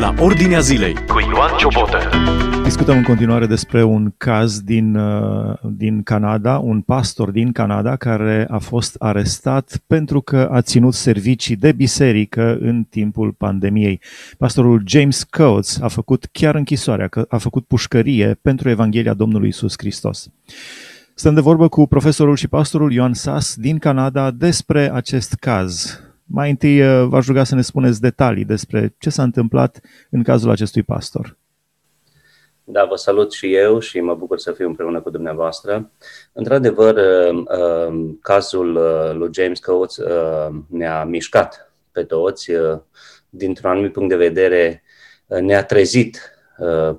la Ordinea Zilei cu Ioan Ciobotă. Discutăm în continuare despre un caz din, uh, din Canada, un pastor din Canada care a fost arestat pentru că a ținut servicii de biserică în timpul pandemiei. Pastorul James Coates a făcut chiar închisoarea, a făcut pușcărie pentru Evanghelia Domnului Isus Hristos. Stăm de vorbă cu profesorul și pastorul Ioan Sas din Canada despre acest caz. Mai întâi uh, v-aș ruga să ne spuneți detalii despre ce s-a întâmplat în cazul acestui pastor. Da, vă salut și eu și mă bucur să fiu împreună cu dumneavoastră. Într-adevăr, uh, uh, cazul lui James Coates ne-a mișcat pe toți. Dintr-un anumit punct de vedere, ne-a trezit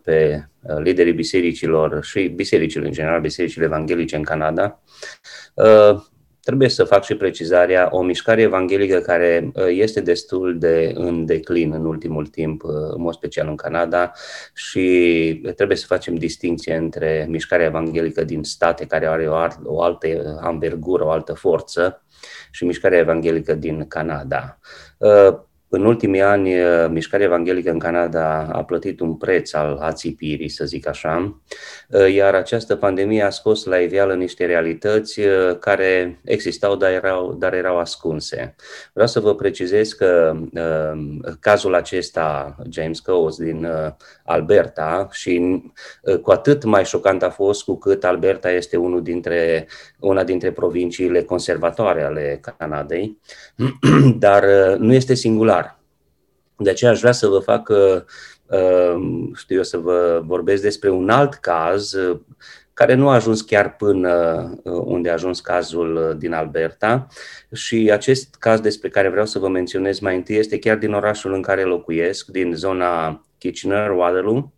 pe liderii bisericilor și bisericile în general, bisericile evanghelice în Canada, Trebuie să fac și precizarea, o mișcare evanghelică care uh, este destul de în declin în ultimul timp, uh, în mod special în Canada, și trebuie să facem distinție între mișcarea evanghelică din state care are o, o altă ambergură, o altă forță, și mișcarea evanghelică din Canada. Uh, în ultimii ani, eh, mișcarea evanghelică în Canada a plătit un preț al ațipirii, să zic așa, eh, iar această pandemie a scos la iveală niște realități eh, care existau, dar erau, dar erau ascunse. Vreau să vă precizez că cazul acesta, James Coates din Alberta, și cu atât mai șocant a fost cu cât Alberta este unul dintre, una dintre provinciile conservatoare ale Canadei, dar nu este singular de aceea aș vrea să vă fac, uh, uh, știu eu, să vă vorbesc despre un alt caz uh, care nu a ajuns chiar până unde a ajuns cazul din Alberta și acest caz despre care vreau să vă menționez mai întâi este chiar din orașul în care locuiesc, din zona Kitchener-Waterloo.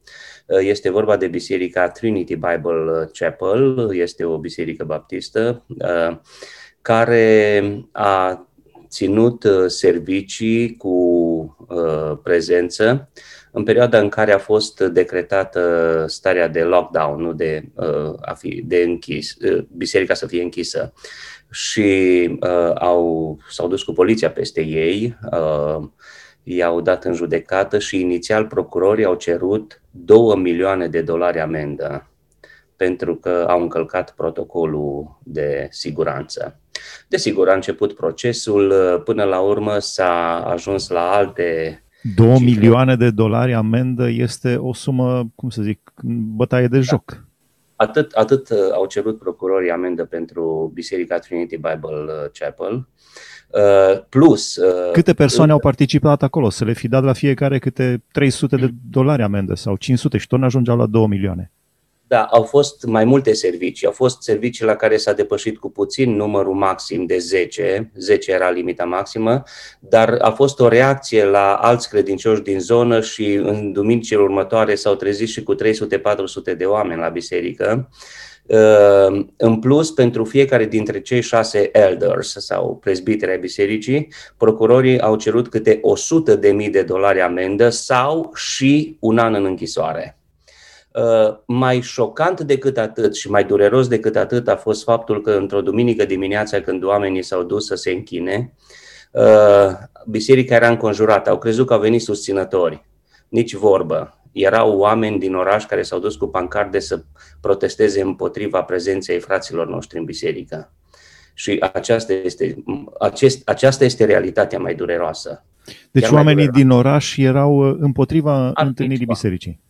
Este vorba de biserica Trinity Bible Chapel, este o biserică baptistă care a ținut uh, servicii cu uh, prezență în perioada în care a fost decretată starea de lockdown, nu de uh, a fi de închis, biserica să fie închisă. Și au, s-au dus cu poliția peste ei, i-au dat în judecată și inițial procurorii au cerut 2 milioane de dolari amendă pentru că au încălcat protocolul de siguranță. Desigur, a început procesul, până la urmă s-a ajuns la alte 2 cifre. milioane de dolari amendă este o sumă, cum să zic, bătaie de joc. Atât, atât uh, au cerut procurorii amendă pentru Biserica Trinity Bible Chapel, uh, plus... Uh, câte persoane au participat acolo? Să le fi dat la fiecare câte 300 de dolari amendă sau 500 și tot ne ajungeau la 2 milioane. Da, au fost mai multe servicii. Au fost servicii la care s-a depășit cu puțin numărul maxim de 10, 10 era limita maximă, dar a fost o reacție la alți credincioși din zonă și în duminicile următoare s-au trezit și cu 300-400 de oameni la biserică. Uh, în plus, pentru fiecare dintre cei șase elders sau prezbiteri ai bisericii, procurorii au cerut câte 100 de mii de dolari amendă sau și un an în închisoare. Uh, mai șocant decât atât și mai dureros decât atât a fost faptul că într-o duminică dimineața când oamenii s-au dus să se închine, uh, biserica era înconjurată, au crezut că au venit susținători. Nici vorbă. Erau oameni din oraș care s-au dus cu pancarde să protesteze împotriva prezenței fraților noștri în biserică. Și aceasta este, acest, aceasta este realitatea mai dureroasă. Deci oamenii din oraș erau uh, împotriva întâlnirii bisericii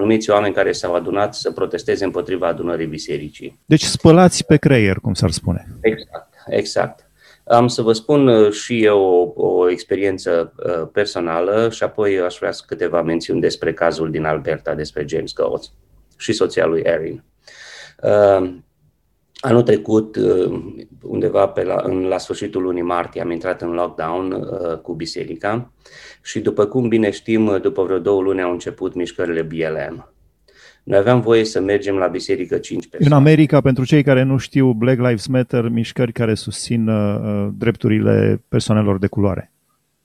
anumiți oameni care s-au adunat să protesteze împotriva adunării bisericii. Deci spălați pe creier, cum s-ar spune. Exact, exact. Am să vă spun uh, și eu o, o experiență uh, personală și apoi aș vrea câteva mențiuni despre cazul din Alberta, despre James Coates și soția lui Erin. Uh, Anul trecut, uh, undeva pe la, în, la sfârșitul lunii martie, am intrat în lockdown uh, cu biserica și după cum bine știm, uh, după vreo două luni au început mișcările BLM. Noi aveam voie să mergem la biserică 5 persoane. În America, pentru cei care nu știu, Black Lives Matter, mișcări care susțin uh, drepturile persoanelor de culoare,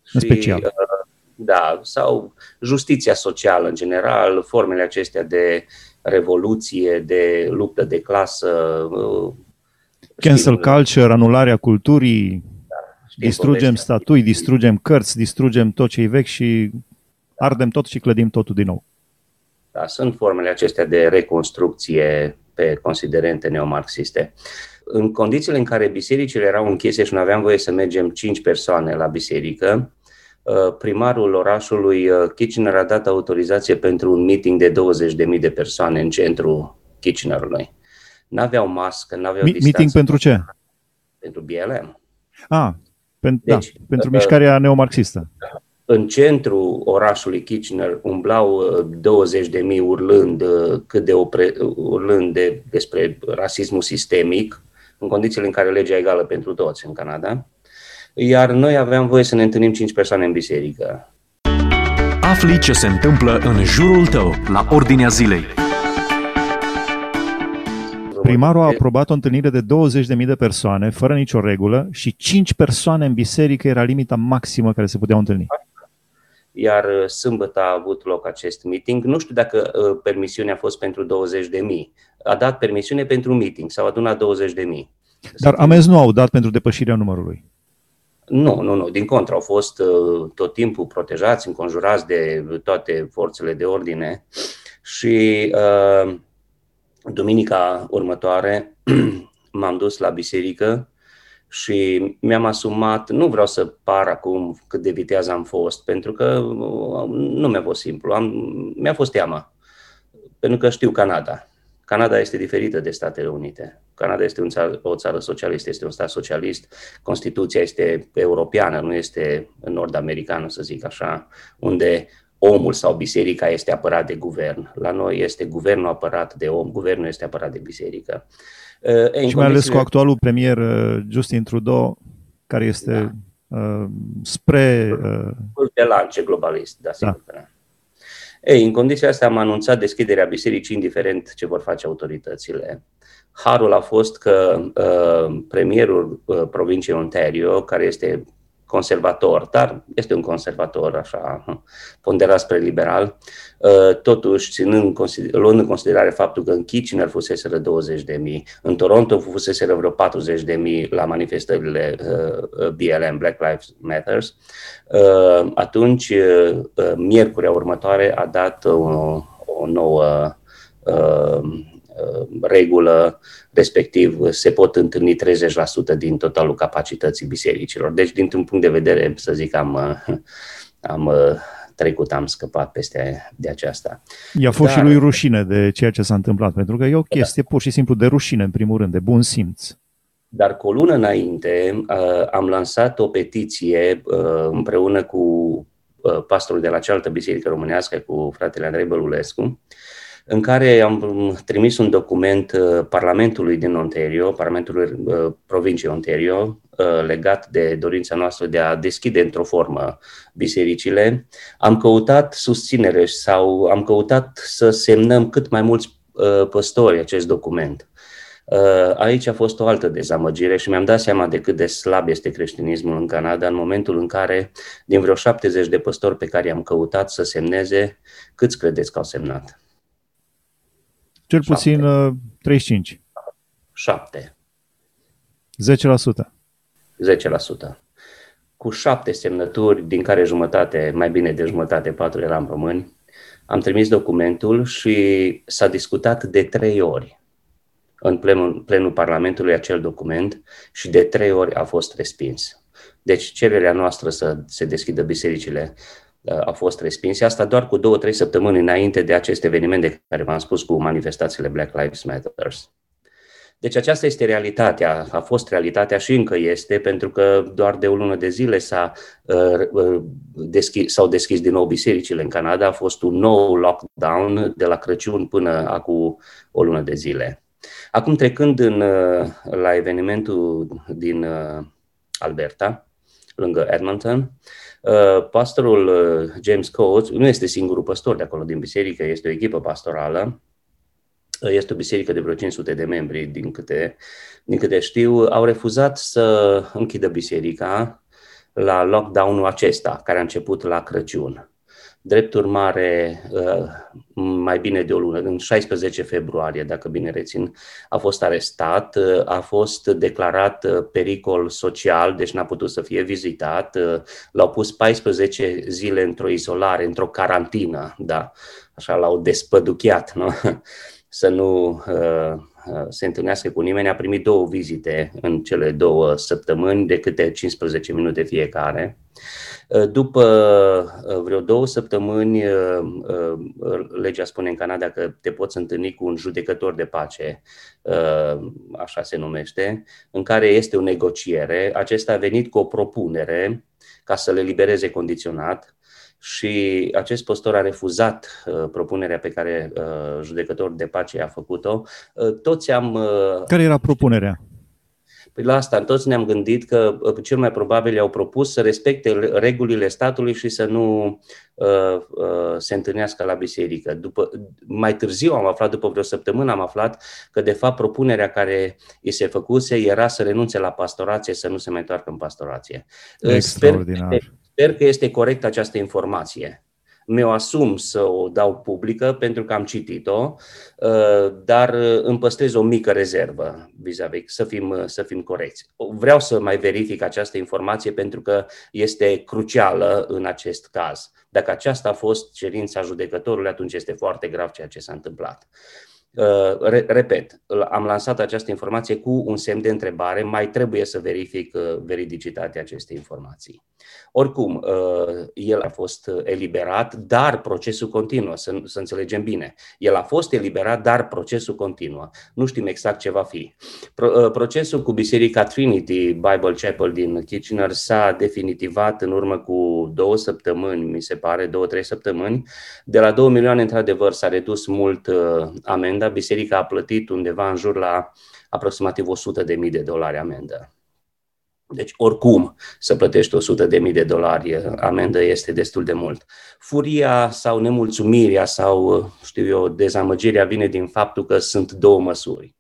și, în special. Uh, da, sau justiția socială în general, formele acestea de revoluție, de luptă de clasă. Uh, Cancel culture, anularea culturii, da, distrugem povestea. statui, distrugem cărți, distrugem tot ce e vechi și ardem tot și clădim totul din nou. Da, sunt formele acestea de reconstrucție pe considerente neomarxiste. În condițiile în care bisericile erau închise și nu aveam voie să mergem 5 persoane la biserică, uh, primarul orașului uh, Kitchener a dat autorizație pentru un meeting de 20.000 de persoane în centrul Kitchenerului. N-aveau mască, n-aveau Mi- distanță. Meeting pentru ce? Pentru BLM. Ah, pen- da, deci, da, pentru uh, mișcarea neomarxistă. În centrul orașului Kitchener umblau 20 de mii urlând, cât de opre, urlând de, despre rasismul sistemic, în condițiile în care legea egală pentru toți în Canada, iar noi aveam voie să ne întâlnim 5 persoane în biserică. Afli ce se întâmplă în jurul tău, la Ordinea Zilei. Primarul a aprobat o întâlnire de 20.000 de persoane, fără nicio regulă, și 5 persoane în biserică era limita maximă care se puteau întâlni. Iar sâmbătă a avut loc acest meeting. Nu știu dacă uh, permisiunea a fost pentru 20.000 a dat permisiune pentru un meeting, s-au adunat 20 de mii. Dar amenzi nu au dat pentru depășirea numărului. Nu, nu, nu. Din contră, au fost uh, tot timpul protejați, înconjurați de toate forțele de ordine și uh, duminica următoare m-am dus la biserică și mi-am asumat, nu vreau să par acum cât de viteaz am fost, pentru că uh, nu mi-a fost simplu, am, mi-a fost teamă, pentru că știu Canada Canada este diferită de Statele Unite. Canada este un țară, o țară socialistă, este un stat socialist. Constituția este europeană, nu este nord-americană, să zic așa, unde omul sau biserica este apărat de guvern. La noi este guvernul apărat de om, guvernul este apărat de biserică. În și mai ales cu actualul premier uh, Justin Trudeau, care este da. uh, spre... Uh... De lance globalist, da, sigur da. da. Ei, în condiția asta am anunțat deschiderea bisericii indiferent ce vor face autoritățile. Harul a fost că uh, premierul uh, provinciei Ontario, care este conservator, dar este un conservator așa ponderat spre liberal, uh, totuși ținând, luând în considerare faptul că în Kitchener fuseseră 20 de mii, în Toronto fuseseră vreo 40 de mii la manifestările uh, BLM, Black Lives Matters, uh, atunci, miercurea următoare, a dat o, o nouă Uh, regulă, respectiv se pot întâlni 30% din totalul capacității bisericilor. Deci, dintr-un punct de vedere, să zic, am, uh, am uh, trecut, am scăpat peste de aceasta. I-a fost Dar, și lui rușine de ceea ce s-a întâmplat, pentru că e o da. chestie da. pur și simplu de rușine, în primul rând, de bun simț. Dar cu o lună înainte am lansat o petiție împreună cu pastorul de la cealaltă biserică românească, cu fratele Andrei Bălulescu, în care am trimis un document uh, Parlamentului din Ontario, Parlamentului uh, provinciei Ontario, uh, legat de dorința noastră de a deschide într-o formă bisericile. Am căutat susținere sau am căutat să semnăm cât mai mulți păstori acest document. Aici a fost o altă dezamăgire și mi-am dat seama de cât de slab este creștinismul în Canada în momentul în care, din vreo 70 de păstori pe care i-am căutat să semneze, câți credeți că au semnat? Cel puțin 35. 7. 10%. 10%. Cu șapte semnături, din care jumătate, mai bine de jumătate, patru eram români, am trimis documentul și s-a discutat de trei ori în plenul, plenul Parlamentului acel document și de trei ori a fost respins. Deci cererea noastră să se deschidă bisericile a fost respinse. Asta doar cu două, trei săptămâni înainte de acest eveniment de care v-am spus cu manifestațiile Black Lives Matter. Deci aceasta este realitatea, a fost realitatea și încă este, pentru că doar de o lună de zile s-a, uh, uh deschis, s-au deschis din nou bisericile în Canada, a fost un nou lockdown de la Crăciun până acum o lună de zile. Acum trecând în, uh, la evenimentul din uh, Alberta, lângă Edmonton, Uh, pastorul uh, James Coates nu este singurul pastor de acolo din biserică, este o echipă pastorală. Uh, este o biserică de vreo 500 de membri, din câte, din câte știu. Au refuzat să închidă biserica la lockdown-ul acesta, care a început la Crăciun. Drept urmare, uh, mai bine de o lună, în 16 februarie, dacă bine rețin, a fost arestat, uh, a fost declarat uh, pericol social, deci n-a putut să fie vizitat, l-au pus 14 zile într-o izolare, într-o carantină, da, așa l-au despăduchiat, nu? să nu se întâlnească cu nimeni. A primit două vizite în cele două săptămâni, de câte 15 minute fiecare. Uh, după uh, vreo două săptămâni, uh, legea spune în Canada că te poți întâlni cu un judecător de pace, așa se numește, în care este o negociere. Acesta a venit cu o propunere ca să le libereze condiționat și acest păstor a refuzat propunerea pe care judecătorul de pace a făcut-o. Toți am... Care era propunerea? Păi la asta toți ne-am gândit că uh, cel mai probabil au propus să respecte regulile statului și să nu uh, uh, se întâlnească la biserică. După, mai târziu am aflat, după vreo săptămână am aflat că de fapt propunerea care îi se făcuse era să renunțe la pastorație, să nu se mai întoarcă în pastorație. Sper, sper că este corectă această informație mi-o asum să o dau publică pentru că am citit-o, uh, dar uh, îmi păstrez o mică rezervă vis-a-vis, să fim, uh, să fim corecți. Vreau să mai verific această informație pentru că este crucială în acest caz. Dacă aceasta a fost cerința judecătorului, atunci este foarte grav ceea ce s-a întâmplat. Uh, repet, am lansat această informație cu un semn de întrebare, mai trebuie să verific uh, veridicitatea acestei informații. Oricum, uh, el a fost eliberat, dar procesul continuă, să, să înțelegem bine. El a fost eliberat, dar procesul continuă. Nu știm exact ce va fi. Procesul cu Biserica Trinity Bible Chapel din Kitchener s-a definitivat în urmă cu două săptămâni, mi se pare, două-trei săptămâni. De la două milioane, într-adevăr, s-a redus mult amenda amenda, biserica a plătit undeva în jur la aproximativ 100.000 de dolari amendă. Deci, oricum, să plătești 100 de mii de dolari amendă este destul de mult. Furia sau nemulțumirea sau, știu eu, dezamăgirea vine din faptul că sunt două măsuri.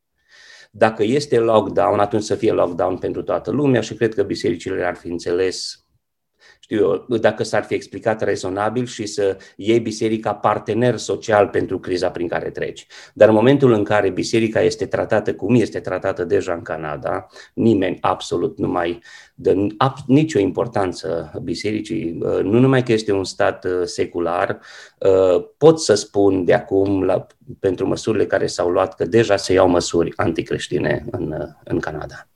Dacă este lockdown, atunci să fie lockdown pentru toată lumea și cred că bisericile ar fi înțeles știu eu, dacă s-ar fi explicat rezonabil și să iei biserica partener social pentru criza prin care treci. Dar în momentul în care biserica este tratată cum este tratată deja în Canada, nimeni absolut nu mai dă nicio importanță bisericii, uh, nu numai că este un stat uh, secular, uh, pot să spun de acum la, pentru măsurile care s-au luat că deja se iau măsuri anticreștine în, în Canada.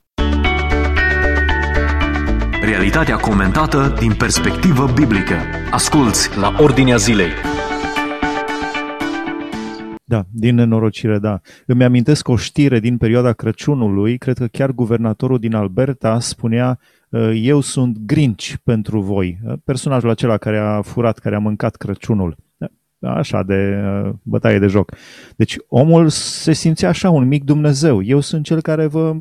Realitatea comentată din perspectivă biblică. Asculți la Ordinea Zilei. Da, din nenorocire, da. Îmi amintesc o știre din perioada Crăciunului, cred că chiar guvernatorul din Alberta spunea ă, eu sunt grinci pentru voi, ă, personajul acela care a furat, care a mâncat Crăciunul. Așa, de ă, bătaie de joc. Deci omul se simțea așa, un mic Dumnezeu. Eu sunt cel care vă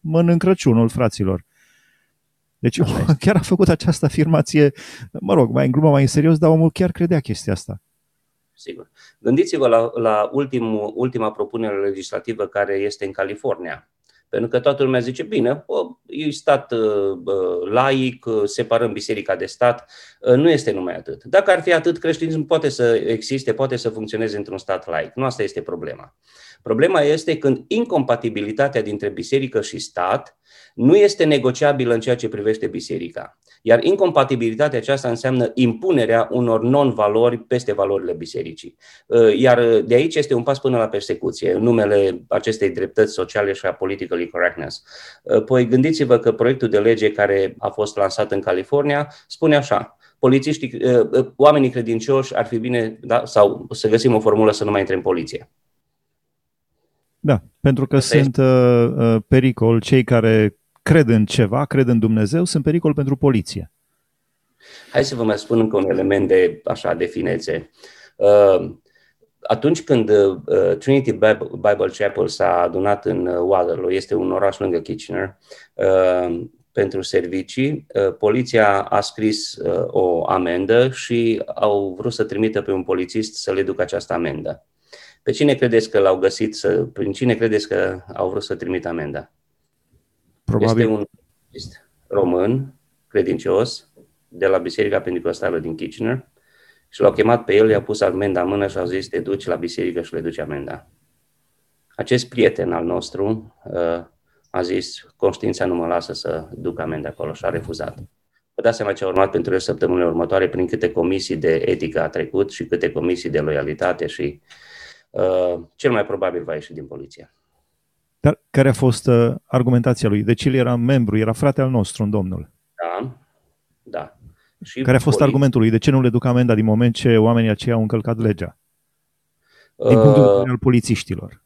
mănânc Crăciunul, fraților. Deci chiar a făcut această afirmație, mă rog, mai în glumă, mai în serios, dar omul chiar credea chestia asta. Sigur. Gândiți-vă la, la ultimul, ultima propunere legislativă care este în California. Pentru că toată lumea zice, bine, e stat uh, laic, uh, separăm biserica de stat, uh, nu este numai atât. Dacă ar fi atât, creștinismul poate să existe, poate să funcționeze într-un stat laic. Nu asta este problema. Problema este când incompatibilitatea dintre biserică și stat nu este negociabilă în ceea ce privește biserica. Iar incompatibilitatea aceasta înseamnă impunerea unor non-valori peste valorile bisericii. Uh, iar de aici este un pas până la persecuție, în numele acestei dreptăți sociale și a politically correctness. Uh, păi gândiți-vă că proiectul de lege care a fost lansat în California spune așa, polițiștii, uh, oamenii credincioși ar fi bine, da, sau să găsim o formulă să nu mai intre în poliție. Da, pentru că Asta sunt uh, pericol cei care cred în ceva, cred în Dumnezeu, sunt pericol pentru poliție. Hai să vă mai spun încă un element de așa de finețe. Uh, atunci când uh, Trinity Bible Chapel s-a adunat în uh, Waterloo, este un oraș lângă Kitchener, pentru servicii, poliția a scris o amendă și au vrut să trimită pe un polițist să le ducă această amendă. Pe cine credeți că l-au găsit, să, prin cine credeți că au vrut să trimită amenda? Probabil. Este un român credincios de la Biserica Pentecostală din Kitchener Și l-au chemat pe el, i-a pus amenda în mână și au zis, te duci la biserică și le duci amenda. Acest prieten al nostru uh, a zis, conștiința nu mă lasă să duc amenda acolo și a refuzat. Vă dați seama ce a urmat pentru el săptămânile următoare, prin câte comisii de etică a trecut și câte comisii de loialitate și uh, cel mai probabil va ieși din poliție. Dar care a fost uh, argumentația lui? Deci el era membru, era frate al nostru în Domnul. Da, da. Și care a fost poli... argumentul lui? De ce nu le duc amenda din moment ce oamenii aceia au încălcat legea? Din uh, punctul de vedere al polițiștilor.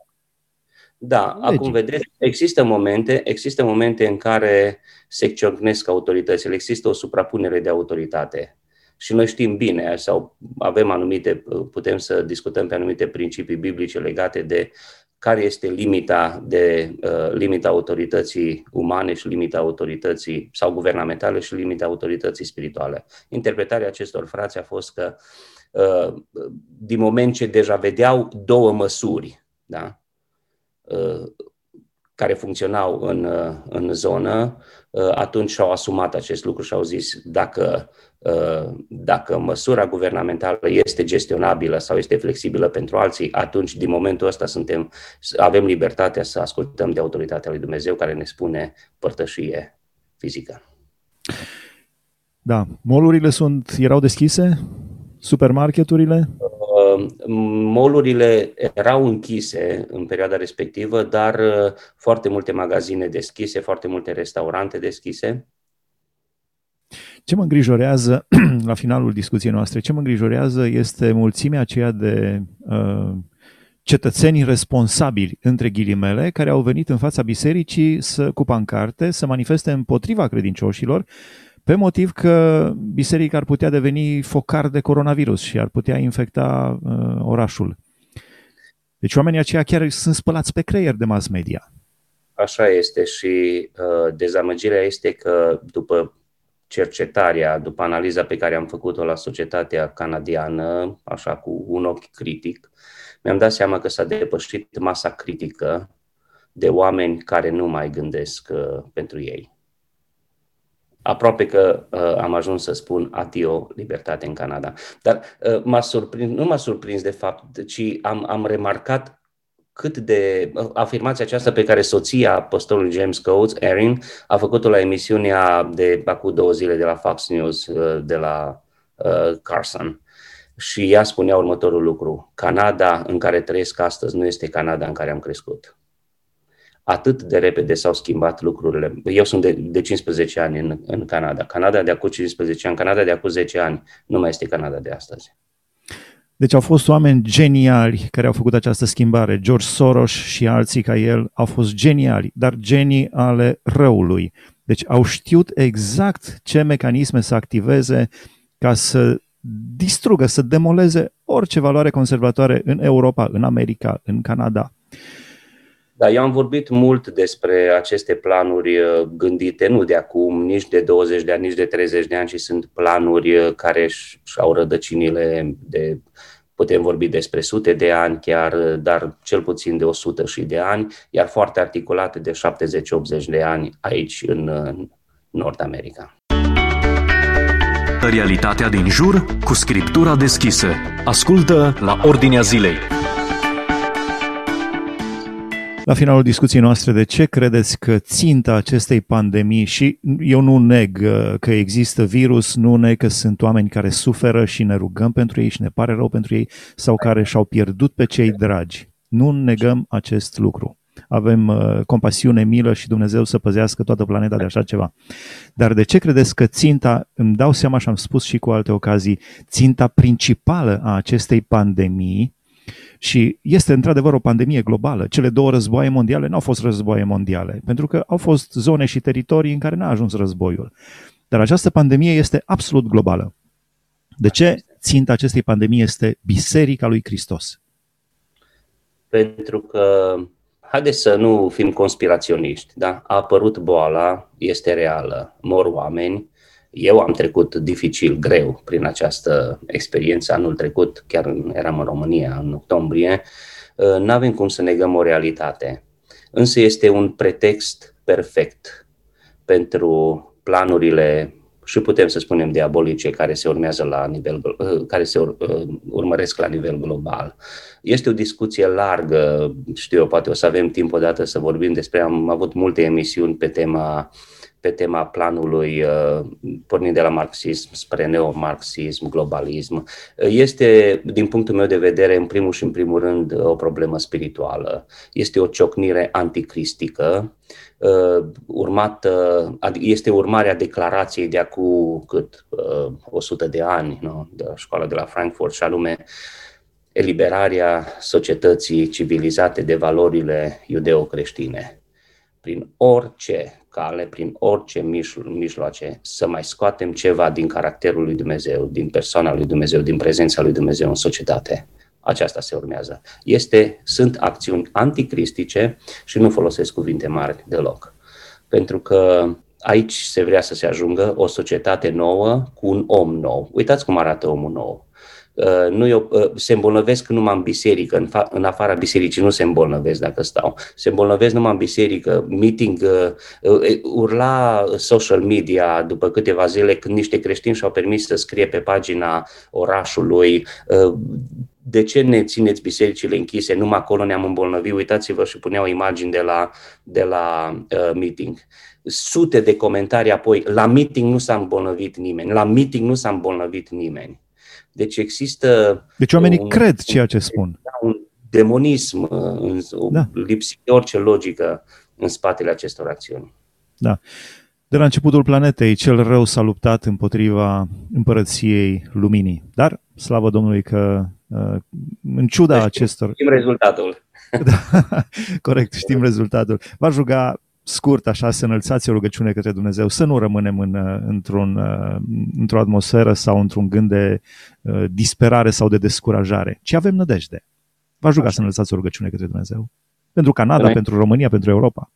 Da, Legii. acum vedeți, există momente, există momente în care se ciocnesc autoritățile, există o suprapunere de autoritate. Și noi știm bine sau avem anumite, putem să discutăm pe anumite principii biblice legate de care este limita, de, uh, limita autorității umane și limita autorității sau guvernamentale și limita autorității spirituale. Interpretarea acestor frați a fost că uh, din moment ce deja vedeau două măsuri, da? Uh, care funcționau în, uh, în zonă, uh, atunci și-au asumat acest lucru și au zis dacă, dacă măsura guvernamentală este gestionabilă sau este flexibilă pentru alții, atunci din momentul ăsta suntem, avem libertatea să ascultăm de autoritatea lui Dumnezeu care ne spune părtășie fizică. Da, molurile sunt, erau deschise? Supermarketurile? Molurile erau închise în perioada respectivă, dar uh, foarte multe magazine deschise, foarte multe restaurante deschise. Ce mă îngrijorează, la finalul discuției noastre, ce mă îngrijorează este mulțimea aceea de uh, cetățeni responsabili, între ghilimele, care au venit în fața bisericii să, cu pancarte să manifeste împotriva credincioșilor pe motiv că biserica ar putea deveni focar de coronavirus și ar putea infecta uh, orașul. Deci oamenii aceia chiar sunt spălați pe creier de mass media. Așa este și uh, dezamăgirea este că după cercetarea, după analiza pe care am făcut-o la societatea canadiană, așa cu un ochi critic, mi-am dat seama că s-a depășit masa critică de oameni care nu mai gândesc uh, pentru ei aproape că uh, am ajuns să spun adio libertate în Canada. Dar uh, m-a surprins, nu m-a surprins de fapt, ci am, am remarcat cât de uh, afirmația aceasta pe care soția păstorului James Coates, Erin, a făcut-o la emisiunea de acum două zile de la Fox News, uh, de la uh, Carson. Și ea spunea următorul lucru. Canada în care trăiesc astăzi nu este Canada în care am crescut atât de repede s-au schimbat lucrurile. Eu sunt de, de 15 ani în, în Canada. Canada de acum 15 ani, Canada de acum 10 ani nu mai este Canada de astăzi. Deci au fost oameni geniali care au făcut această schimbare. George Soros și alții ca el au fost geniali, dar genii ale răului. Deci au știut exact ce mecanisme să activeze ca să distrugă, să demoleze orice valoare conservatoare în Europa, în America, în Canada. Da, eu am vorbit mult despre aceste planuri uh, gândite nu de acum, nici de 20 de ani, nici de 30 de ani, ci sunt planuri uh, care își au rădăcinile de, putem vorbi despre sute de ani chiar, uh, dar cel puțin de 100 și de ani, iar foarte articulate de 70-80 de ani aici în Nord America. Realitatea din jur cu scriptura deschisă. Ascultă la Ordinea Zilei. La finalul discuției noastre, de ce credeți că ținta acestei pandemii și eu nu neg uh, că există virus, nu neg că sunt oameni care suferă și ne rugăm pentru ei și ne pare rău pentru ei sau care și-au pierdut pe cei dragi. Nu negăm acest lucru. Avem uh, compasiune, milă și Dumnezeu să păzească toată planeta de așa ceva. Dar de ce credeți că ținta, îmi dau seama și am spus și cu alte ocazii, ținta principală a acestei pandemii și este într-adevăr o pandemie globală. Cele două războaie mondiale nu au fost războaie mondiale, pentru că au fost zone și teritorii în care n-a ajuns războiul. Dar această pandemie este absolut globală. De ce ținta acestei pandemii este Biserica lui Hristos? Pentru că, haideți să nu fim conspiraționiști, da? a apărut boala, este reală, mor oameni, eu am trecut dificil, greu, prin această experiență anul trecut, chiar eram în România în octombrie, uh, nu avem cum să negăm o realitate. Însă este un pretext perfect pentru planurile și putem să spunem diabolice care se urmează la nivel, care se urmăresc la nivel global. Este o discuție largă, știu eu, poate o să avem timp odată să vorbim despre, am avut multe emisiuni pe tema pe tema planului uh, pornind de la marxism spre neomarxism, globalism, este, din punctul meu de vedere, în primul și în primul rând, o problemă spirituală. Este o ciocnire anticristică, uh, urmată, este urmarea declarației de acum cât 100 uh, de ani, nu? de la școala de la Frankfurt, și anume eliberarea societății civilizate de valorile iudeo-creștine. Prin orice cale, prin orice mijloace, să mai scoatem ceva din caracterul lui Dumnezeu, din persoana lui Dumnezeu, din prezența lui Dumnezeu în societate. Aceasta se urmează. Este, sunt acțiuni anticristice și nu folosesc cuvinte mari deloc. Pentru că aici se vrea să se ajungă o societate nouă cu un om nou. Uitați cum arată omul nou. Uh, nu eu, uh, se îmbolnăvesc numai în biserică, în, fa, în afara bisericii nu se îmbolnăvesc dacă stau. Se îmbolnăvesc numai în biserică, meeting, uh, urla social media după câteva zile când niște creștini și-au permis să scrie pe pagina orașului de ce ne țineți bisericile închise? Numai acolo ne-am îmbolnăvit. Uitați-vă și puneau imagini de la, de la uh, meeting. Sute de comentarii apoi. La meeting nu s-a îmbolnăvit nimeni. La meeting nu s-a îmbolnăvit nimeni. Deci există... Deci oamenii un, cred ceea ce spun. Un demonism, da. lipsit de orice logică în spatele acestor acțiuni. Da. De la începutul planetei, cel rău s-a luptat împotriva împărăției luminii. Dar, slavă Domnului că, uh, în ciuda deci, acestor... Știm rezultatul. Da, corect, știm rezultatul. Va juga scurt, așa, să înălțați o rugăciune către Dumnezeu, să nu rămânem în, uh, într-un, uh, într-o atmosferă sau într-un gând de uh, disperare sau de descurajare, ci avem nădejde. Vă ruga să înălțați o rugăciune către Dumnezeu. Pentru Canada, Înainte. pentru România, pentru Europa.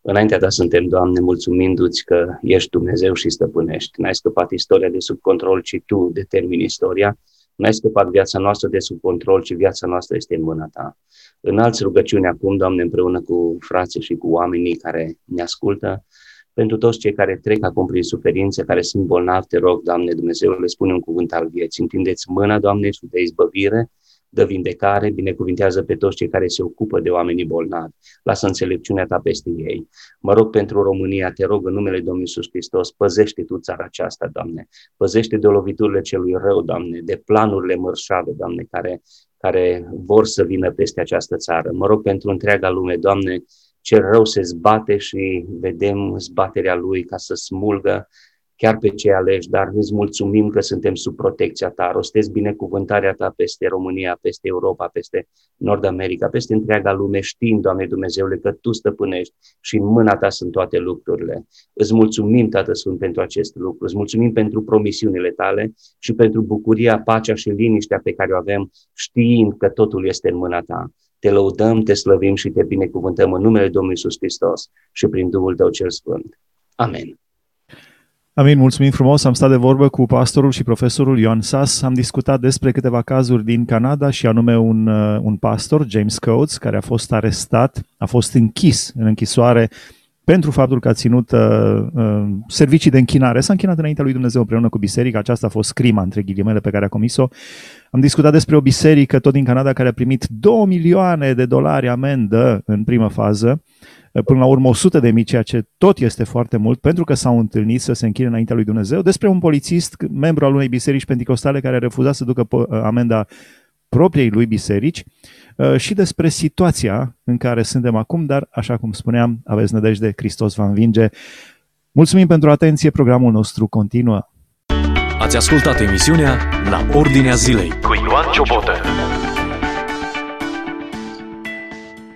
Înaintea ta suntem, Doamne, mulțumindu-ți că ești Dumnezeu și stăpânești. N-ai scăpat istoria de sub control, ci Tu determini istoria. N-ai scăpat viața noastră de sub control, ci viața noastră este în mâna Ta. Înalți rugăciune acum, Doamne, împreună cu frații și cu oamenii care ne ascultă, pentru toți cei care trec acum prin suferințe, care sunt bolnavi, te rog, Doamne Dumnezeu, le spune un cuvânt al vieții. Întindeți mâna, Doamne, și de izbăvire, dă vindecare, binecuvintează pe toți cei care se ocupă de oamenii bolnavi. Lasă înțelepciunea ta peste ei. Mă rog pentru România, te rog în numele Domnului Iisus Hristos, păzește tu țara aceasta, Doamne. Păzește de loviturile celui rău, Doamne, de planurile mărșave, Doamne, care, care vor să vină peste această țară. Mă rog pentru întreaga lume, Doamne, cel rău se zbate și vedem zbaterea lui ca să smulgă chiar pe cei aleși, dar îți mulțumim că suntem sub protecția ta. Rostezi binecuvântarea ta peste România, peste Europa, peste Nord America, peste întreaga lume, știind, Doamne Dumnezeule, că Tu stăpânești și în mâna Ta sunt toate lucrurile. Îți mulțumim, Tată Sfânt, pentru acest lucru. Îți mulțumim pentru promisiunile Tale și pentru bucuria, pacea și liniștea pe care o avem, știind că totul este în mâna Ta. Te lăudăm, te slăvim și te binecuvântăm în numele Domnului Iisus Hristos și prin Duhul Tău cel Sfânt. Amen. Amin, mulțumim frumos. Am stat de vorbă cu pastorul și profesorul Ioan Sas. Am discutat despre câteva cazuri din Canada și anume un, uh, un pastor, James Coates, care a fost arestat, a fost închis în închisoare pentru faptul că a ținut uh, uh, servicii de închinare. S-a închinat înaintea lui Dumnezeu împreună cu biserica. Aceasta a fost crima, între ghilimele, pe care a comis-o. Am discutat despre o biserică, tot din Canada, care a primit 2 milioane de dolari amendă în primă fază până la urmă 100 de mii, ceea ce tot este foarte mult, pentru că s-au întâlnit să se închine înaintea lui Dumnezeu, despre un polițist, membru al unei biserici pentecostale care a refuzat să ducă amenda propriei lui biserici uh, și despre situația în care suntem acum, dar, așa cum spuneam, aveți nădejde, Hristos va învinge. Mulțumim pentru atenție, programul nostru continuă. Ați ascultat emisiunea La Ordinea Zilei cu Ioan Ciobotă.